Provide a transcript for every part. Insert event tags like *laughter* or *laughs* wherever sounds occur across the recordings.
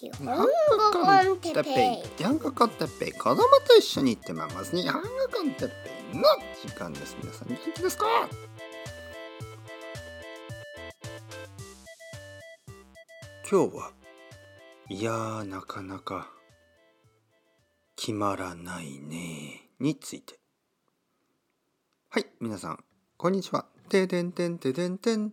日本語コンテッペイ。日本語コンテッペイ。子供と一緒に行ってまます日本語コンテッペイの時間です。皆さん元気ですか？今日はいやなかなか決まらないねについて。はい皆さんこんにちは。てでんてんてでんてん。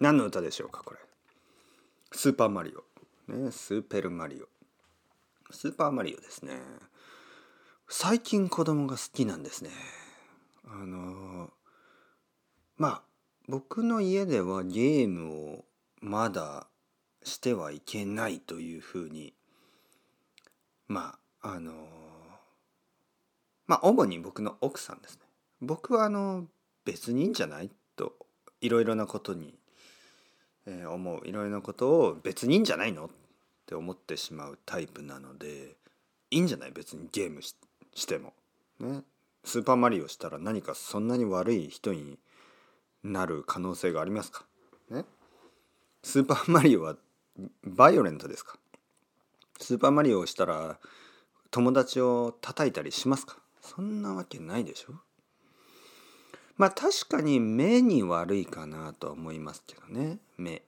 何の歌でしょうかこれ。スーパーマリオ。ねスーペルマリオ。スーパーマリオですね。最近子供が好きなんですね。あのまあ僕の家ではゲームをまだしてはいけないというふうにまああのまあ主に僕の奥さんですね。僕はあの別にいいんじゃない？といろいろなことに、え、思ういろいろなことを別にいいんじゃないのって思ってしまうタイプなのでいいんじゃない別にゲームしても。ね。スーパーマリオしたら何かそんなに悪い人になる可能性がありますか？ね。スーパーマリオはバイオレントですか？スーパーマリオをしたら友達を叩いたりしますか？そんなわけないでしょ？まあ確かに目に悪いかなとは思いますけどね。目。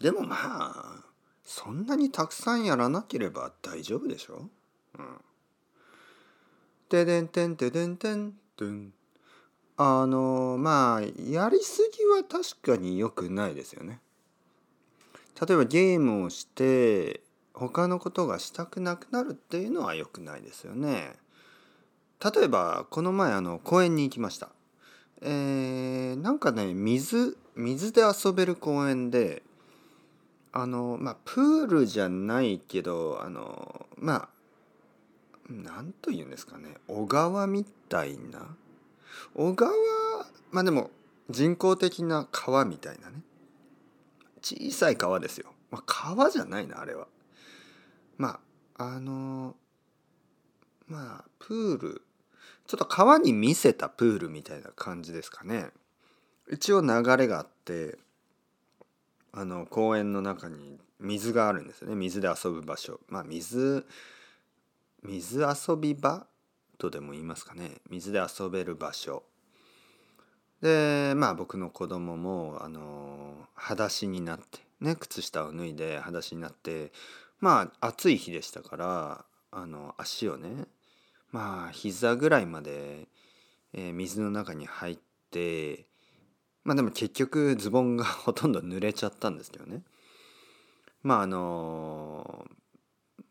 でもまあそんなにたくさんやらなければ大丈夫でしょ？うん。てでんてんてでんてんてん。あのまあやりすぎは確かに良くないですよね。例えばゲームをして他のことがしたくなくなるっていうのは良くないですよね。例えばこの前あの公園に行きました。えー、なんかね水水で遊べる公園であのまあプールじゃないけどあのまあ何と言うんですかね小川みたいな小川まあでも人工的な川みたいなね。小さい川ですよ、まあ、川じゃないなあれは。まああのまあプールちょっと川に見せたプールみたいな感じですかね。一応流れがあってあの公園の中に水があるんですよね。水で遊ぶ場所。まあ水水遊び場とでも言いますかね。水で遊べる場所。でまあ僕の子供もあの裸足になってね靴下を脱いで裸足になってまあ暑い日でしたからあの足をねまあ膝ぐらいまで、えー、水の中に入ってまあでも結局ズボンがほとんど濡れちゃったんですけどね。まああの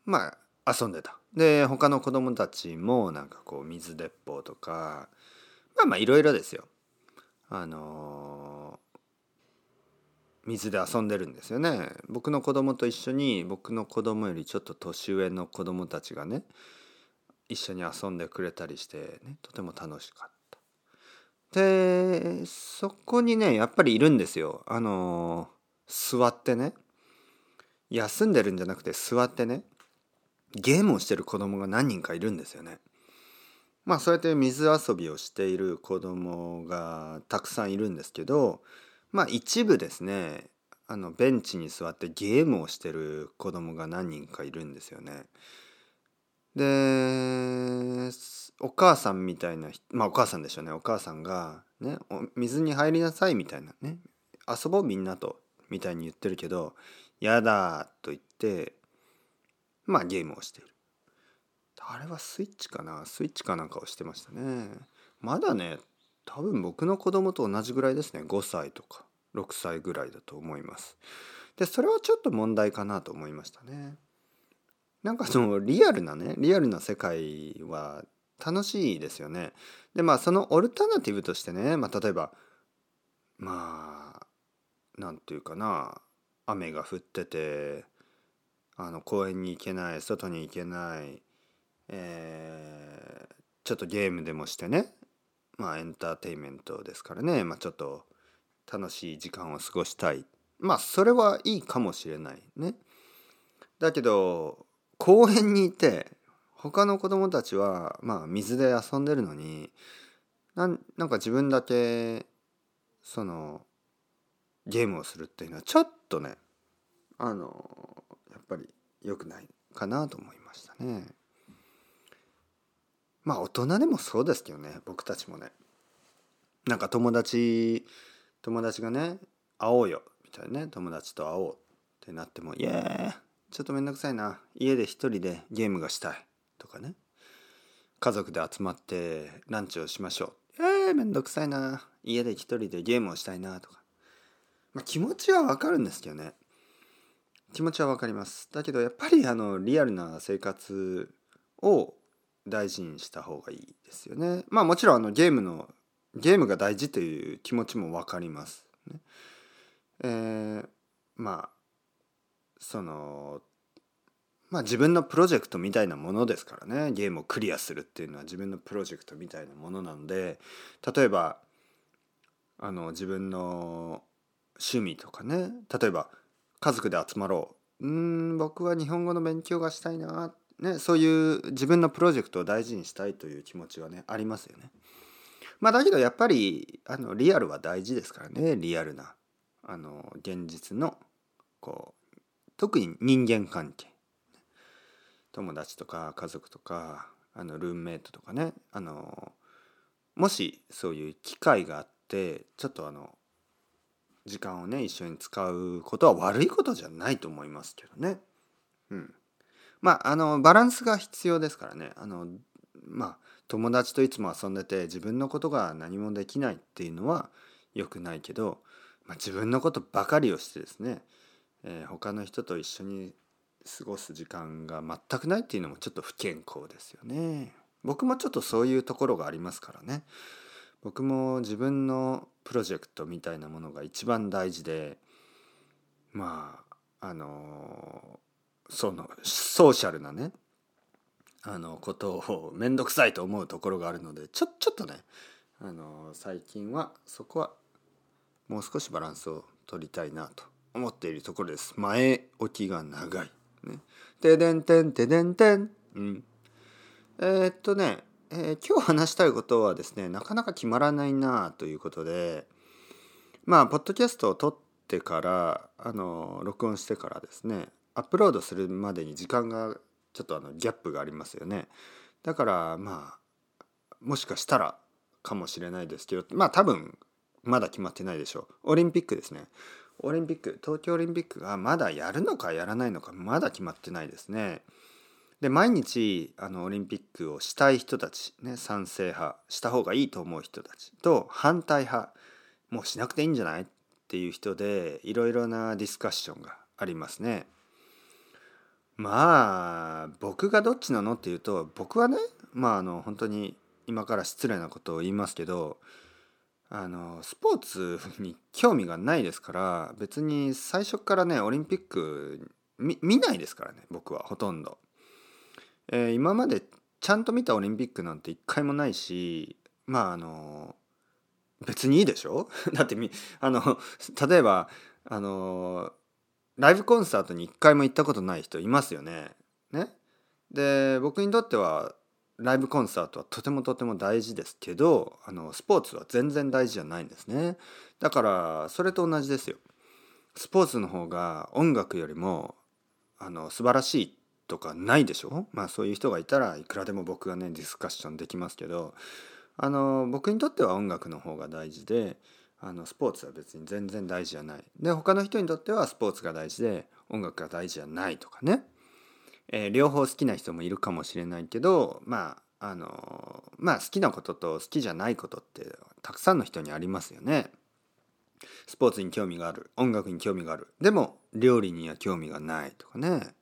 まあ遊んでた。で他の子供たちもなんかこう水鉄砲とかまあまあいろいろですよ。あの水で遊んでるんですよね。僕の子供と一緒に僕の子供よりちょっと年上の子供たちがね一緒に遊んでくれたりしてねとても楽しかった。でそこにねやっぱりいるんですよ。あの座ってね。休んでるんじゃなくて座ってね。ゲームをしてる子供が何人かいるんですよね。まあそうやって水遊びをしている子供がたくさんいるんですけどまあ一部ですねあのベンチに座ってゲームをしてる子供が何人かいるんですよね。でお母さんみたいなまあお母さんでしょうね。お母さんが、ね「水に入りなさい」みたいなね「遊ぼうみんなと」みたいに言ってるけど「やだ」と言ってまあゲームをしている。あれはスイッチかな？スイッチかなんかをしてましたね。まだね多分僕の子供と同じぐらいですね。5歳とか6歳ぐらいだと思います。でそれはちょっと問題かなと思いましたね。なんかそのリアルなねリアルな世界は楽しいですよねでまあそのオルタナティブとしてね、まあ、例えばまあなんていうかな雨が降っててあの公園に行けない外に行けない、えーちょっとゲームでもしてねまあエンターテインメントですからね、まあ、ちょっと楽しい時間を過ごしたいまあそれはいいかもしれないね。だけど公園にいて他の子供たちはまあ水で遊んでるのになんなんか自分だけそのゲームをするっていうのはちょっとねあのやっぱり良くないかなと思いましたね。まあ大人でもそうですけどね僕たちもねなんか友達友達がね会おうよみたいなね友達と会おうってなっても「いやちょっとめんどくさいな。家で一人でゲームがしたい」とかね。家族で集まってランチをしましょう「えー、めんどくさいな。家で一人でゲームをしたいな」とか、まあ、気持ちはわかるんですけどね。気持ちはわかります。だけどやっぱりあのリアルな生活を大事にした方がいいですよね。まあもちろんあのゲームのゲームが大事という気持ちもわかります、ね。えーまあそのまあ自分のプロジェクトみたいなものですからね。ゲームをクリアするっていうのは自分のプロジェクトみたいなものなので例えばあの自分の趣味とかね。例えば家族で集まろう。うん僕は日本語の勉強がしたいな、ね、そういう自分のプロジェクトを大事にしたいという気持ちはねありますよね。まあだけどやっぱりあのリアルは大事ですからね。リアルなあの現実のこう特に人間関係。友達とか家族とかあのルームメイトとかね。あのもしそういう機会があってちょっとあの時間をね一緒に使うことは悪いことじゃないと思いますけどね。うん、まああのバランスが必要ですからね。あのまあ友達といつも遊んでて自分のことが何もできないっていうのは良くないけど、まあ、自分のことばかりをしてですね、えー他の人と一緒に過ごす時間が全くないっていうのもちょっと不健康ですよね。僕もちょっとそういうところがありますからね。僕も自分のプロジェクトみたいなものが一番大事でまああのそのソーシャルなねあのことを面倒くさいと思うところがあるのでちょちょっとねあの最近はそこはもう少しバランスを取りたいなと思っているところです。前置きが長い。ね。てでんてんてでんてん。うん。えーっとね、えー今日話したいことはですね、なかなか決まらないなということで、まあ、ポッドキャストを撮ってから、あの、録音してからですね、アップロードするまでに時間がちょっとあのギャップがありますよね。だから、まあ、もしかしたらかもしれないですけど、まあ多分、まだ決まってないでしょう。オリンピックですね。オリンピック、東京オリンピックがまだやるのかやらないのか、まだ決まってないですね。で毎日あのオリンピックをしたい人たち、ね、賛成派した方がいいと思う人たちと反対派もうしなくていいんじゃないっていう人でいろいろなディスカッションがありますね。まあ僕がどっちなのっていうと僕はねまああの本当に今から失礼なことを言いますけどあのスポーツに興味がないですから別に最初からねオリンピック見ないですからね僕はほとんど。えー今までちゃんと見たオリンピックなんて一回もないしまああの別にいいでしょ？*laughs* だってみあの例えばあのライブコンサートに一回も行ったことない人いますよね。ね？で僕にとってはライブコンサートはとてもとても大事ですけどあのスポーツは全然大事じゃないんですね。だからそれと同じですよ。スポーツの方が音楽よりもあの素晴らしいとかないでしょ？まあそういう人がいたらいくらでも僕がねディスカッションできますけどあの僕にとっては音楽の方が大事であのスポーツは別に全然大事じゃないで他の人にとってはスポーツが大事で音楽が大事じゃないとかね、えー両方好きな人もいるかもしれないけどまああのまあ好きなことと好きじゃないことってたくさんの人にありますよね。スポーツに興味がある音楽に興味がある。でも料理には興味がないとかね。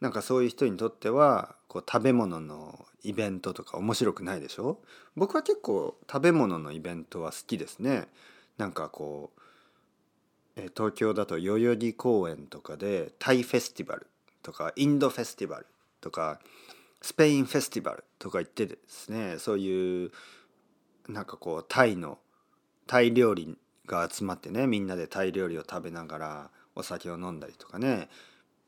なんかそういう人にとってはこう食べ物のイベントとか面白くないでしょ？僕は結構食べ物のイベントは好きですね。なんかこう東京だと代々木公園とかでタイフェスティバル。とかインドフェスティバルとかスペインフェスティバルとか言ってですねそういうなんかこうタイのタイ料理が集まってねみんなでタイ料理を食べながらお酒を飲んだりとかね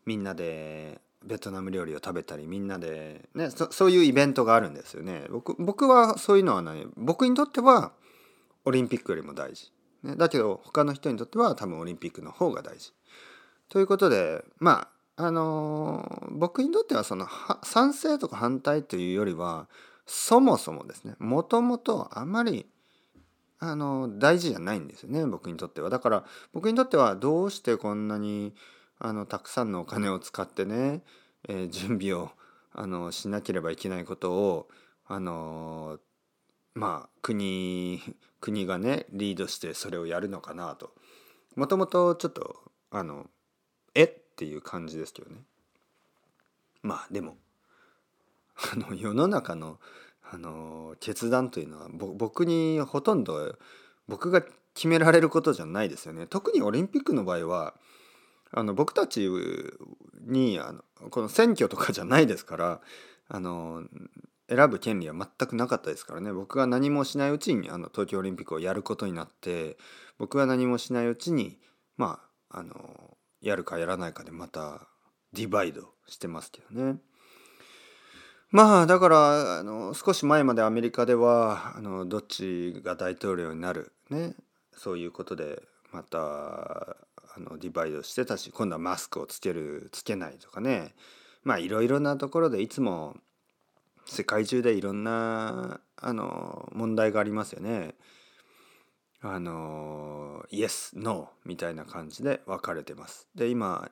みんなでベトナム料理を食べたりみんなで、ね、そそういうイベントがあるんですよね。僕僕はそういうのはね僕にとってはオリンピックよりも大事、ね、だけど他の人にとっては多分オリンピックの方が大事。ということでまああの、僕にとってはその賛成とか反対というよりはそもそもですねもともとあまりあの大事じゃないんですよね僕にとっては。だから僕にとってはどうしてこんなにあのたくさんのお金を使ってね、えー、準備をあのしなければいけないことをあのまあ国国がねリードしてそれをやるのかなともともとちょっとあのっていう感じですけどねまあでも *laughs* あの世の中のあの決断というのは僕にほとんど僕が決められることじゃないですよね。特にオリンピックの場合はあの僕たちにあのこの選挙とかじゃないですからあの選ぶ権利は全くなかったですからね僕が何もしないうちにあの東京オリンピックをやることになって僕が何もしないうちにまああのやるかやらないかでまたディバイドしてますけどね。まあだからあの少し前までアメリカではあのどっちが大統領になるねそういうことでまたあのディバイドしてたし今度はマスクをつけるつけないとかねまあいろいろなところでいつも世界中でいろんなあの問題がありますよね。あのイエスノーみたいな感じで分かれてます。で今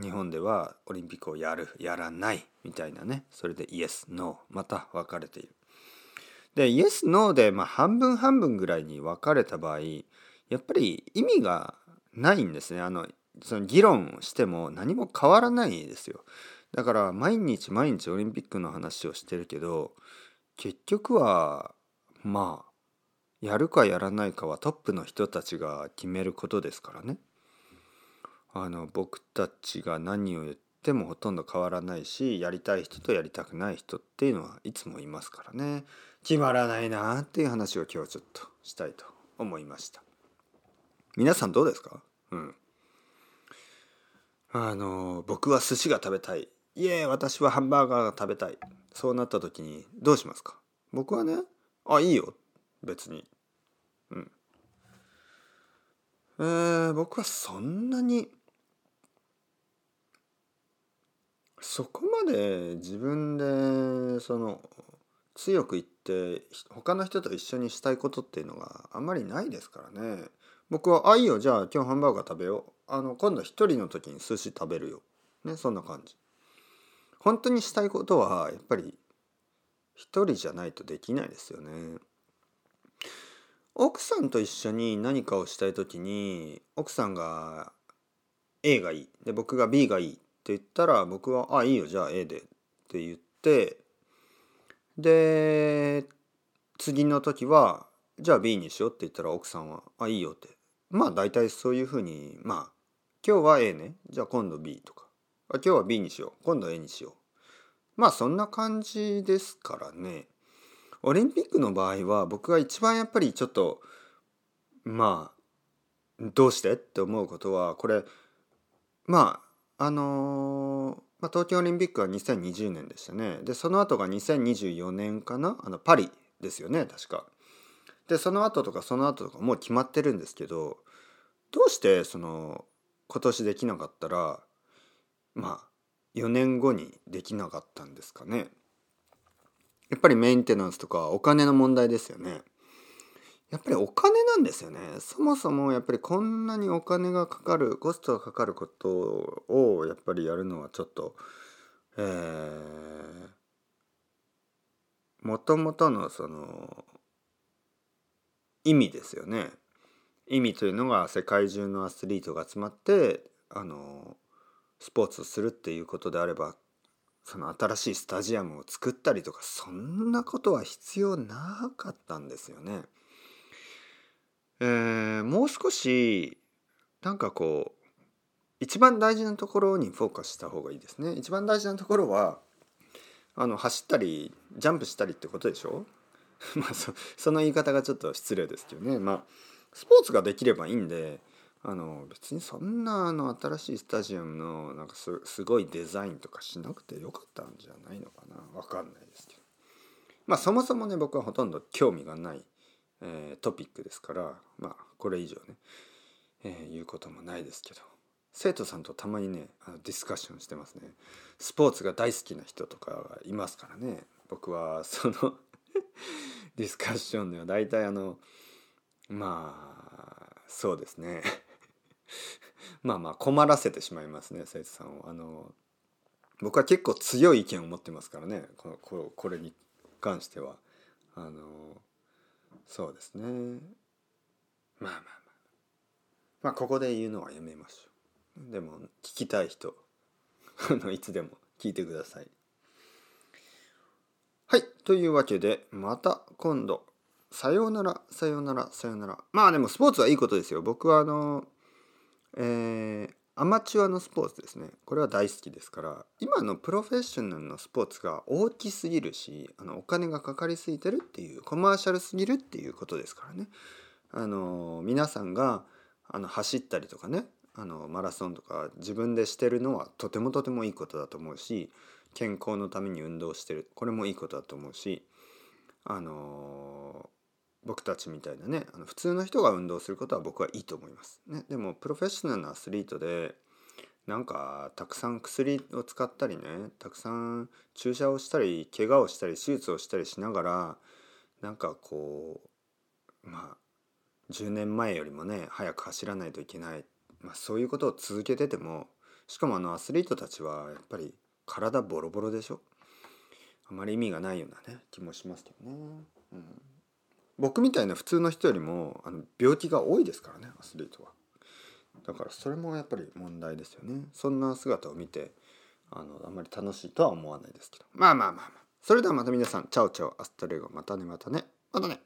日本ではオリンピックをやるやらないみたいなねそれでイエスノーまた分かれている。でイエスノーでまあ半分半分ぐらいに分かれた場合やっぱり意味がないんですねあのその議論しても何も変わらないですよ。だから毎日毎日オリンピックの話をしてるけど結局はまあやるかやらないかはトップの人たちが決めることですからね。あの僕たちが何を言ってもほとんど変わらないしやりたい人とやりたくない人っていうのはいつもいますからね。決まらないなっていう話を今日ちょっとしたいと思いました。皆さんどうですか？うん。あの僕は寿司が食べたい。いえ私はハンバーガーが食べたい。そうなった時にどうしますか？僕はねあいいよ別に。うん。えー、僕はそんなにそこまで自分でその強く言って他の人と一緒にしたいことっていうのがあんまりないですからね。僕は「あいいよじゃあ今日ハンバーガー食べよう」あの今度一人の時に寿司食べるよ。ねそんな感じ。本当にしたいことはやっぱり一人じゃないとできないですよね。奥さんと一緒に何かをしたい時に奥さんが A がいい。で僕が B がいいって言ったら僕は「あいいよじゃあ A で」って言ってで次の時は「じゃあ B にしよう」って言ったら奥さんは「あいいよ」って。まあ大体そういうふうにまあ今日は A ね。じゃあ今度 B とか。あ今日は B にしよう。今度 A にしよう。まあそんな感じですからね。オリンピックの場合は僕が一番やっぱりちょっとまあどうして？って思うことはこれまああのー、まあ、東京オリンピックは2020年でしたねでその後が2024年かな？あのパリですよね確か。でその後とかその後とかもう決まってるんですけどどうしてその今年できなかったらまあ4年後にできなかったんですかね？やっぱりメンテナンスとかお金の問題ですよね。やっぱりお金なんですよね。そもそもやっぱりこんなにお金がかかる、コストがかかることをやっぱりやるのはちょっと、えー、もともとのその意味ですよね。意味というのが世界中のアスリートが集まってあのスポーツをするっていうことであればその新しいスタジアムを作ったりとかそんなことは必要なかったんですよね。えー、もう少しなんかこう一番大事なところにフォーカスした方がいいですね。一番大事なところはあの走ったりジャンプしたりってことでしょ？*laughs* まあそその言い方がちょっと失礼ですけどね。まあスポーツができればいいんであの別にそんなあの新しいスタジアムのなんかすごいデザインとかしなくてよかったんじゃないのかな。わかんないですけど。まあそもそもね僕はほとんど興味がない、えー、トピックですからまあこれ以上ね、えー、言うこともないですけど。生徒さんとたまにねあのディスカッションしてますね。スポーツが大好きな人とかがいますからね。僕はその *laughs* ディスカッションでは大体あのまあそうですね。*laughs* まあまあ困らせてしまいますね生徒さんを。あの僕は結構強い意見を持ってますからねこここれに関しては。あのそうですね。まあまあまあ。まあここで言うのはやめましょう。でも聞きたい人 *laughs* いつでも聞いてください。はいというわけでまた今度。さようならさようならさようなら。まあでもスポーツはいいことですよ。僕はあのえー、アマチュアのスポーツですね。これは大好きですから今のプロフェッショナルのスポーツが大きすぎるしあのお金がかかりすぎてるっていうコマーシャルすぎるっていうことですからね。あの皆さんがあの走ったりとかねあのマラソンとか自分でしてるのはとてもとてもいいことだと思うし健康のために運動してるこれもいいことだと思うしあの僕たちみたいなねあの普通の人が運動することは僕はいいと思います。ね、でもプロフェッショナルなアスリートでなんかたくさん薬を使ったりねたくさん注射をしたり怪我をしたり手術をしたりしながらなんかこうまあ10年前よりもね早く走らないといけない、まあ、そういうことを続けててもしかもあのアスリートたちはやっぱり体ボロボロでしょ？あまり意味がないようなね気もしますけどね。うん僕みたいな普通の人よりもあの病気が多いですからねアスリートは。だからそれもやっぱり問題ですよね。そんな姿を見てあのあんまり楽しいとは思わないですけどまあまあまあまあそれではまた皆さん chao chao hasta luego またねまたねまたね。